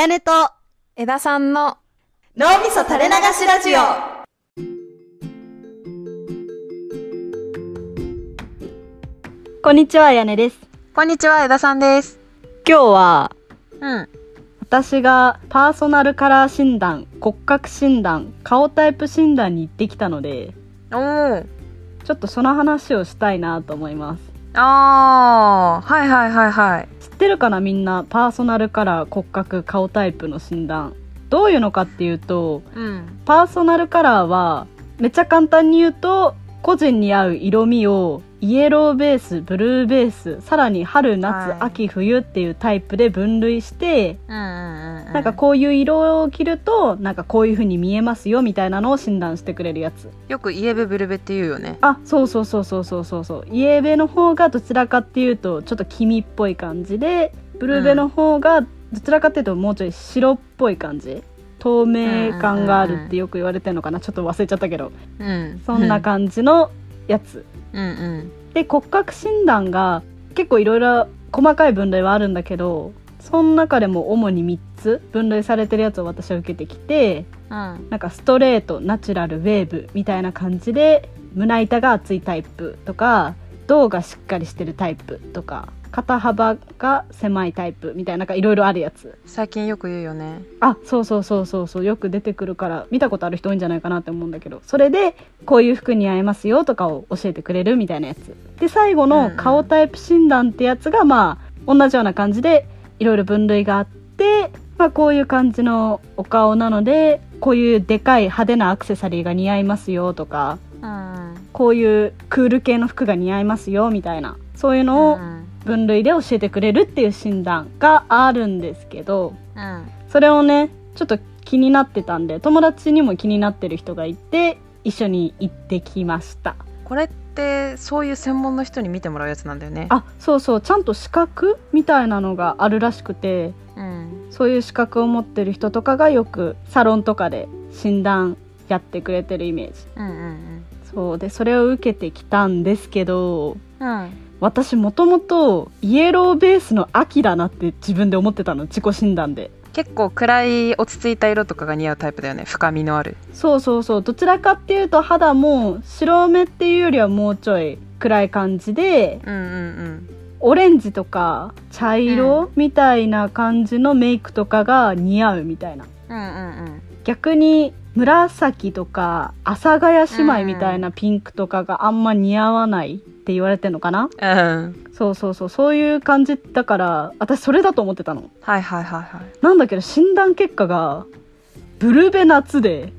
やねと枝さんの脳みそ垂れ流しラジオこんにちは、やねです。こんにちは枝さんです今日はうん私がパーソナルカラー診断、骨格診断、顔タイプ診断に行ってきたので、おーちょっとその話をしたいなと思います。あーはいはいはいはい。知ってるかな？みんなパーソナルカラー骨格顔タイプの診断。どういうのかっていうとうん。パーソナルカラーはめっちゃ簡単に言うと個人に合う色味をイエローベースブルーベースさらに春夏、はい秋冬っていうタイプで分類してうんうんうんなんかこういう色を着るとなんかこういう風に見えますよみたいなのを診断してくれるやつ。よくイエベブルベって言うよね。あそうそうそうそうそうそうそう。イエベの方がどちらかっていうとちょっと黄身っぽい感じでブルベの方がどちらかっていうともうちょい白っぽい感じ透明感があるってよく言われてるのかな。ちょっと忘れちゃったけど。うん。そんな感じのやつ。うんうん。で骨格診断が結構いろいろ細かい分類はあるんだけどその中でも主に3つ分類されてるやつを私は受けてきてうん。なんかストレートナチュラルウェーブみたいな感じで胸板が厚いタイプとか胴がしっかりしてるタイプとか肩幅が狭いタイプみたいななんかいろいろあるやつ。最近よく言うよね。あそうそうそうそうそう。よく出てくるから見たことある人多いんじゃないかなって思うんだけど。それでこういう服に合いますよとかを教えてくれるみたいなやつ。で最後のん。顔タイプ診断ってやつがまあ同じような感じでいろいろ分類があって、まあ、こういう感じのお顔なのでこういうでかい派手なアクセサリーが似合いますよとかうん。こういうクール系の服が似合いますよみたいなそういうのをうん分類で教えてくれるっていう診断があるんですけどうんそれをねちょっと気になってたんで友達にも気になってる人がいて一緒に行ってきました。これってそういう専門の人に見てもらうやつなんだよね。あそうそうちゃんと資格みたいなのがあるらしくてうん。そういう資格を持ってる人とかがよくサロンとかで診断やってくれてるイメージ。うんうんそうでそれを受けてきたんですけどうんうん私もともとイエローベースの秋だなって自分で思ってたの自己診断で。結構暗い落ち着いた色とかが似合うタイプだよね。深みのある。そうそうそう。どちらかっていうと肌も白目っていうよりはもうちょい暗い感じでうんうんオレンジとか茶色みたいな感じのメイクとかが似合うみたいな。うんうんうん逆に紫とか阿佐ヶ谷姉妹みたいなピンクとかがあんま似合わないって言われてんのかな？うん。うんそうそうそう。そういう感じだから私それだと思ってたの。はいはいはいはい。なんだけど診断結果がブルベ夏で。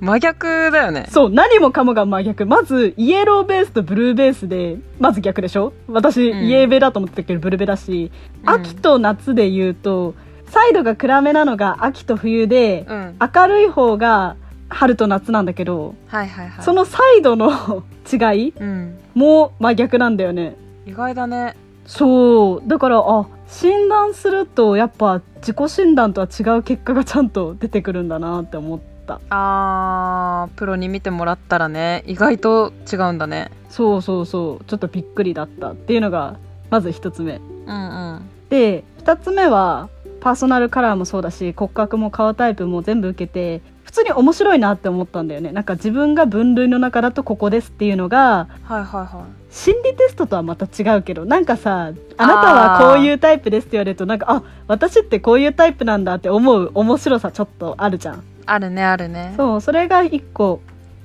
真逆だよね。そう何もかもが真逆。まずイエローベースとブルーベースでまず逆でしょ？私、うん。イエベだと思ってたけどブルベだし、うん。秋と夏で言うとサイドが暗めなのが秋と冬で、うん。明るい方が春と夏なんだけど、はいはいはい。そのサイドの 違いうん。も真逆なんだよね。意外だね。そう。だからあ診断するとやっぱ自己診断とは違う結果がちゃんと出てくるんだなって思った。あープロに見てもらったらね意外と違うんだね。そうそうそう。ちょっとびっくりだったっていうのがまず一つ目。うんうん。で2つ目はパーソナルカラーもそうだし骨格も顔タイプも全部受けて普通に面白いなって思ったんだよね。なんか自分が分類の中だとここですっていうのがはいはいは心理テストとはまた違うけどなんかさあなたはこういうタイプですって言われるとなんかあ私ってこういうタイプなんだって思う面白さちょっとあるじゃん。いあるねあるね。そうそれが一個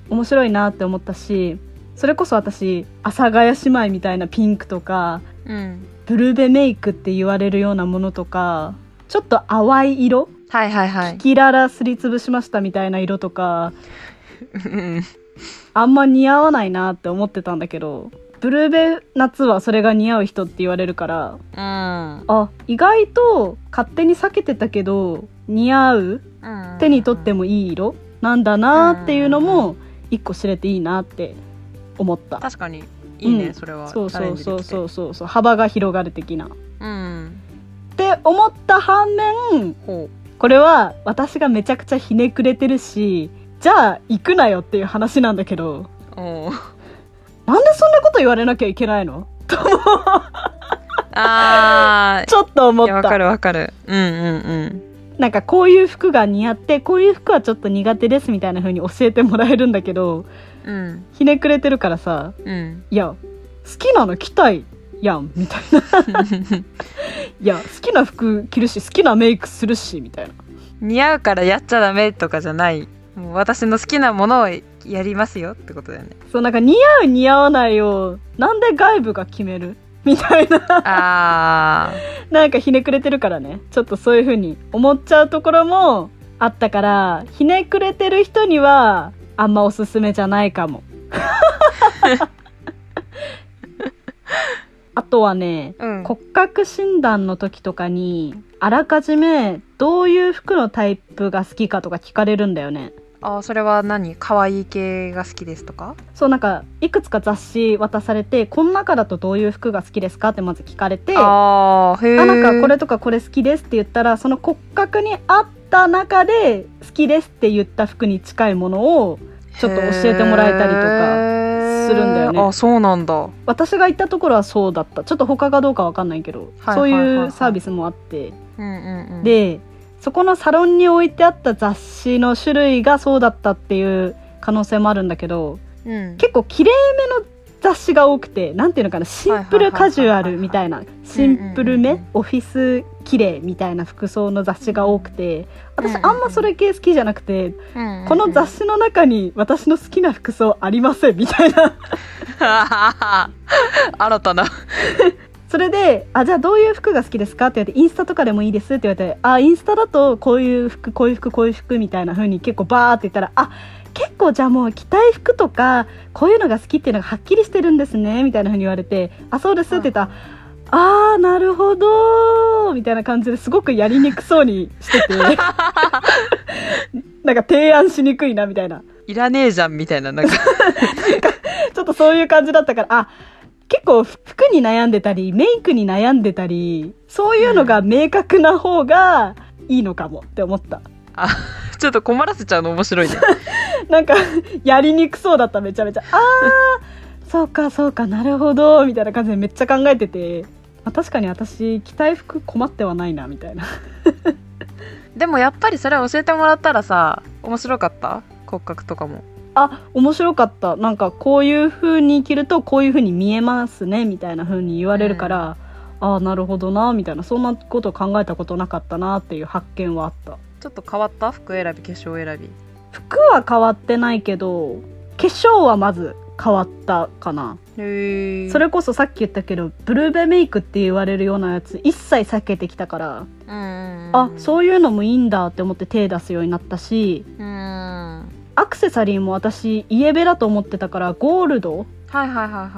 面白いなって思ったしそれこそ私阿佐ヶ谷姉妹みたいなピンクとかうん。ブルベメイクって言われるようなものとかちょっと淡い色？はいはいはい。キララすりつぶしましたみたいな色とか。うんあんま似合わないなって思ってたんだけどブルーベ夏はそれが似合う人って言われるからうん。あ意外と勝手に避けてたけど似合ううん。手に取ってもいい色なんだなっていうのも一個知れていいなって思った。確かに。いいね、うん。それは。そうそうそうそうう。そうそう幅が広がる的な。っうんて思った反面ほこれは私がめちゃくちゃひねくれてるしじゃあ行くなよっていう話なんだけどなんでそんなこと言われなきゃいけないの？とあ ちょっと思ーいやわかったるわかる。うんうんうん。なんかこういう服が似合ってこういう服はちょっと苦手ですみたいな風に教えてもらえるんだけどうん。ひねくれてるからさうん。いや好きなの着たいやんみたいな。いや好きな服着るし好きなメイクするしみたいな。似合うからやっちゃダメとかじゃない。もう私の好きなものをやりますよってことだよね。そうなんか似合う似合わないをなんで外部が決める？みたいな。あなんかひねくれてるからね。ちょっとそういう風に思っちゃうところもあったからひねくれてる人にはあんまおすすめじゃないかも あとはねーうん。骨格診断の時とかにあらかじめどういう服のタイプが好きかとか聞かれるんだよね。あーそれは何？可愛い系が好きですとか？そうなんかいくつか雑誌渡されてこの中だとどういう服が好きですかってまず聞かれてあへえなんかこれとかこれ好きですって言ったらその骨格に合った中で好きですって言った服に近いものをちょっと教えてもらえたりとかするんだよね。あそうなんだ。私が行ったところはそうだった。ちょっと他かどうかわかんないけど、はいそうはいはい。はいいうサービスもあって。うんうんうん。でそこのサロンに置いてあった雑誌の種類がそうだったっていう可能性もあるんだけどうん。結構きれいめの雑誌が多くてなんていうのかなシンプルカジュアルみたいなシンプルめオフィス綺麗みたいな服装の雑誌が多くて私あんまそれ系好きじゃなくてこの雑誌の中に私の好きな服装ありませんみたいな。新たな。それで「あじゃあどういう服が好きですか?」って言われて「インスタとかでもいいです」って言われて「あインスタだとこういう服こういう服こういう服」みたいな風に結構バーって言ったら「あ結構じゃあもう着たい服とかこういうのが好きっていうのがはっきりしてるんですね」みたいな風に言われて「あそうです」って言ったら「あーなるほど」みたいな感じですごくやりにくそうにしてて なんか提案しにくいなみたいな。いらねえじゃんみたいななんか。ちょっとそういう感じだったからあ結構服に悩んでたりメイクに悩んでたりそういうのが明確な方がいいのかもって思った、あちょっと困らせちゃうの面白いね なんか やりにくそうだっためちゃめちゃ。あーそうかそうかなるほどみたいな感じでめっちゃ考えてて、まあ、確かに私着たい服困ってはないなみたいな。でもやっぱりそれ教えてもらったらさ面白かった？骨格とかも。あ面白かった。なんかこういう風に着るとこういう風に見えますねみたいな風に言われるから、ああなるほどなみたいな。そんなこと考えたことなかったなっていう発見はあった。ちょっと変わった？服選び化粧選び服は変わってないけど化粧はまず変わったかな、それこそさっき言ったけどブルーベメイクって言われるようなやつ一切避けてきたから、あそういうのもいいんだって思って手出すようになったしうん。アクセサリーも私イエベだと思ってたからゴールド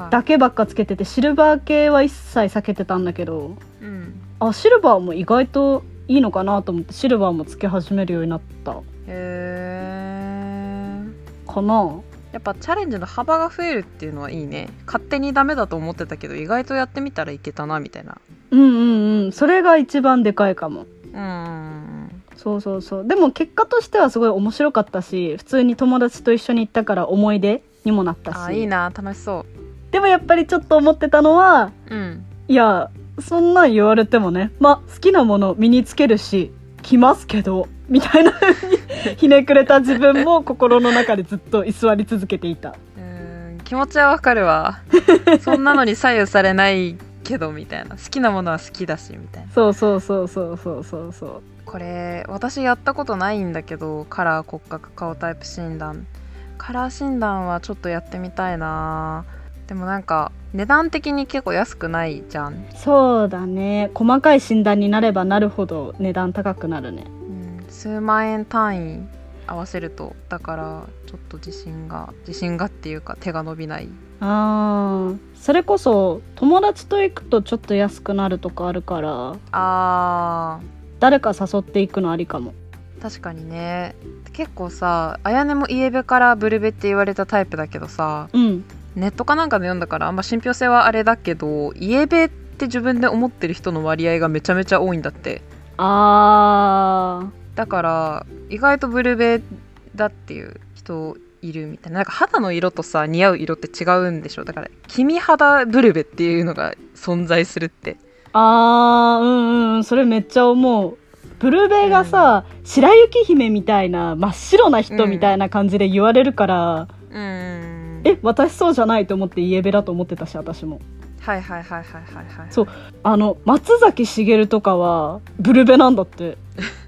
だけばっかつけててシルバー系は一切避けてたんだけどうん。あシルバーも意外といいのかなと思ってシルバーもつけ始めるようになった。へえかなやっぱチャレンジの幅が増えるっていうのはいいね。勝手にダメだと思ってたけど意外とやってみたらいけたなみたいな。うんうんうん。それが一番でかいかも。うん。そうそうそう。でも結果としてはすごい面白かったし普通に友達と一緒に行ったから思い出にもなったし。あいいな。楽しそでもやっぱりちょっと思ってたのはううん。いやそんなん言われてもねまあ好きなもの身につけるし着ますけどみたいな風にひねくれた自分も心の中でずっと居座り続けていた。うん気持ちはわかるわ。そんなのに左右されないけどみたいな。好きなものは好きだしみたいな。そうそうそうそうそうそうそう。これ私やったことないんだけどカラー骨格顔タイプ診断。カラー診断はちょっとやってみたいな。でもなんか値段的に結構安くないじゃん、そうだね。細かい診断になればなるほど値段高くなるね。うん、数万円単位合わせるとだからちょっと自信が自信がっていうか手が伸びない。あー。それこそ友達と行くとちょっと安くなるとかあるから。あ誰か誘っていくのありかも。ー確かにね。結構さあやねもイエベからブルベって言われたタイプだけどさうん。ネットかなんかで読んだからあんま信憑性はあれだけどイエベって自分で思ってる人の割合がめちゃめちゃ多いんだって。あだから意外とブルベだっていう人いるみたいな。なんか肌の色とさ似合う色って違うんでしょ？だから黄身肌ブルベっていうのが存在するって。ーあーうんうんそれめっちゃ思う。ブルベがさ、白雪姫みたいな真っ白な人みたいな感じで言われるから、うん。え私そうじゃないと思ってイエベだと思ってたし私も。はいはいはいはいはいはい。そう。あの松崎しげるとかはブルベなんだって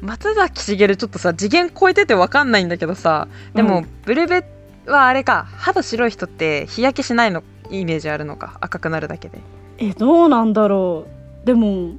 松崎しげるちょっとさ次元超えてて分かんないんだけどさでも、うんブルベはあれか肌白い人って日焼けしないのイメージあるのか赤くなるだけで。えどうなんだろう。でも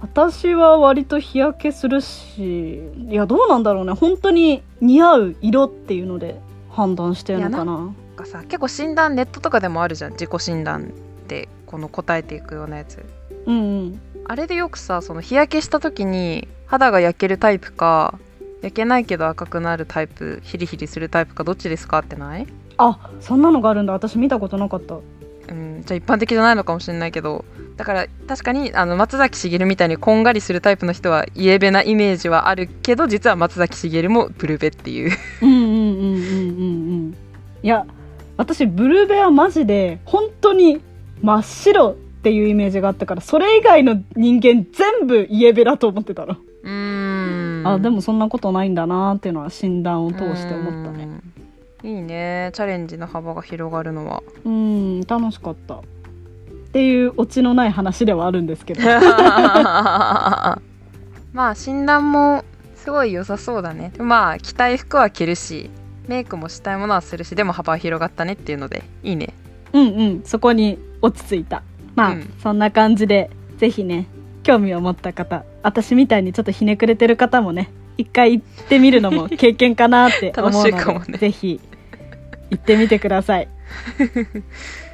私は割と日焼けするしいやどうなんだろうね。本当に似合う色っていうので判断してるのかな。なんかさ結構診断ネットとかでもあるじゃん。自己診断でこの答えていくようなやつ。うんうん。あれでよくさその日焼けした時に肌が焼けるタイプか焼けないけど赤くなるタイプヒリヒリするタイプかどっちですかってない？あそんなのがあるんだ。私見たことなかった。うん、じゃあ一般的じゃないのかもしれないけどだから確かにあの松崎しげるみたいにこんがりするタイプの人はイエベなイメージはあるけど実は松崎しげるもブルベっていう。うんうんうんうんうんうん。いや私ブルベはマジで本当に真っ白っていうイメージがあったからそれ以外の人間全部イエベだと思ってたの、あでもそんなことないんだなっていうのは診断を通して思ったね。うん。いいね。チャレンジの幅が広がるのは。うん楽しかった。っていうオチのない話ではあるんですけど。まあ診断もすごい良さそうだね。まあ着たい服は着るしメイクもしたいものはするしでも幅は広がったねっていうのでいいね。うんうん。そこに落ち着いた。まあ、うん。そんな感じでぜひね興味を持った方私みたいにちょっとひねくれてる方もね一回行ってみるのも 経験かなって思うのでね。ぜひ行ってみてください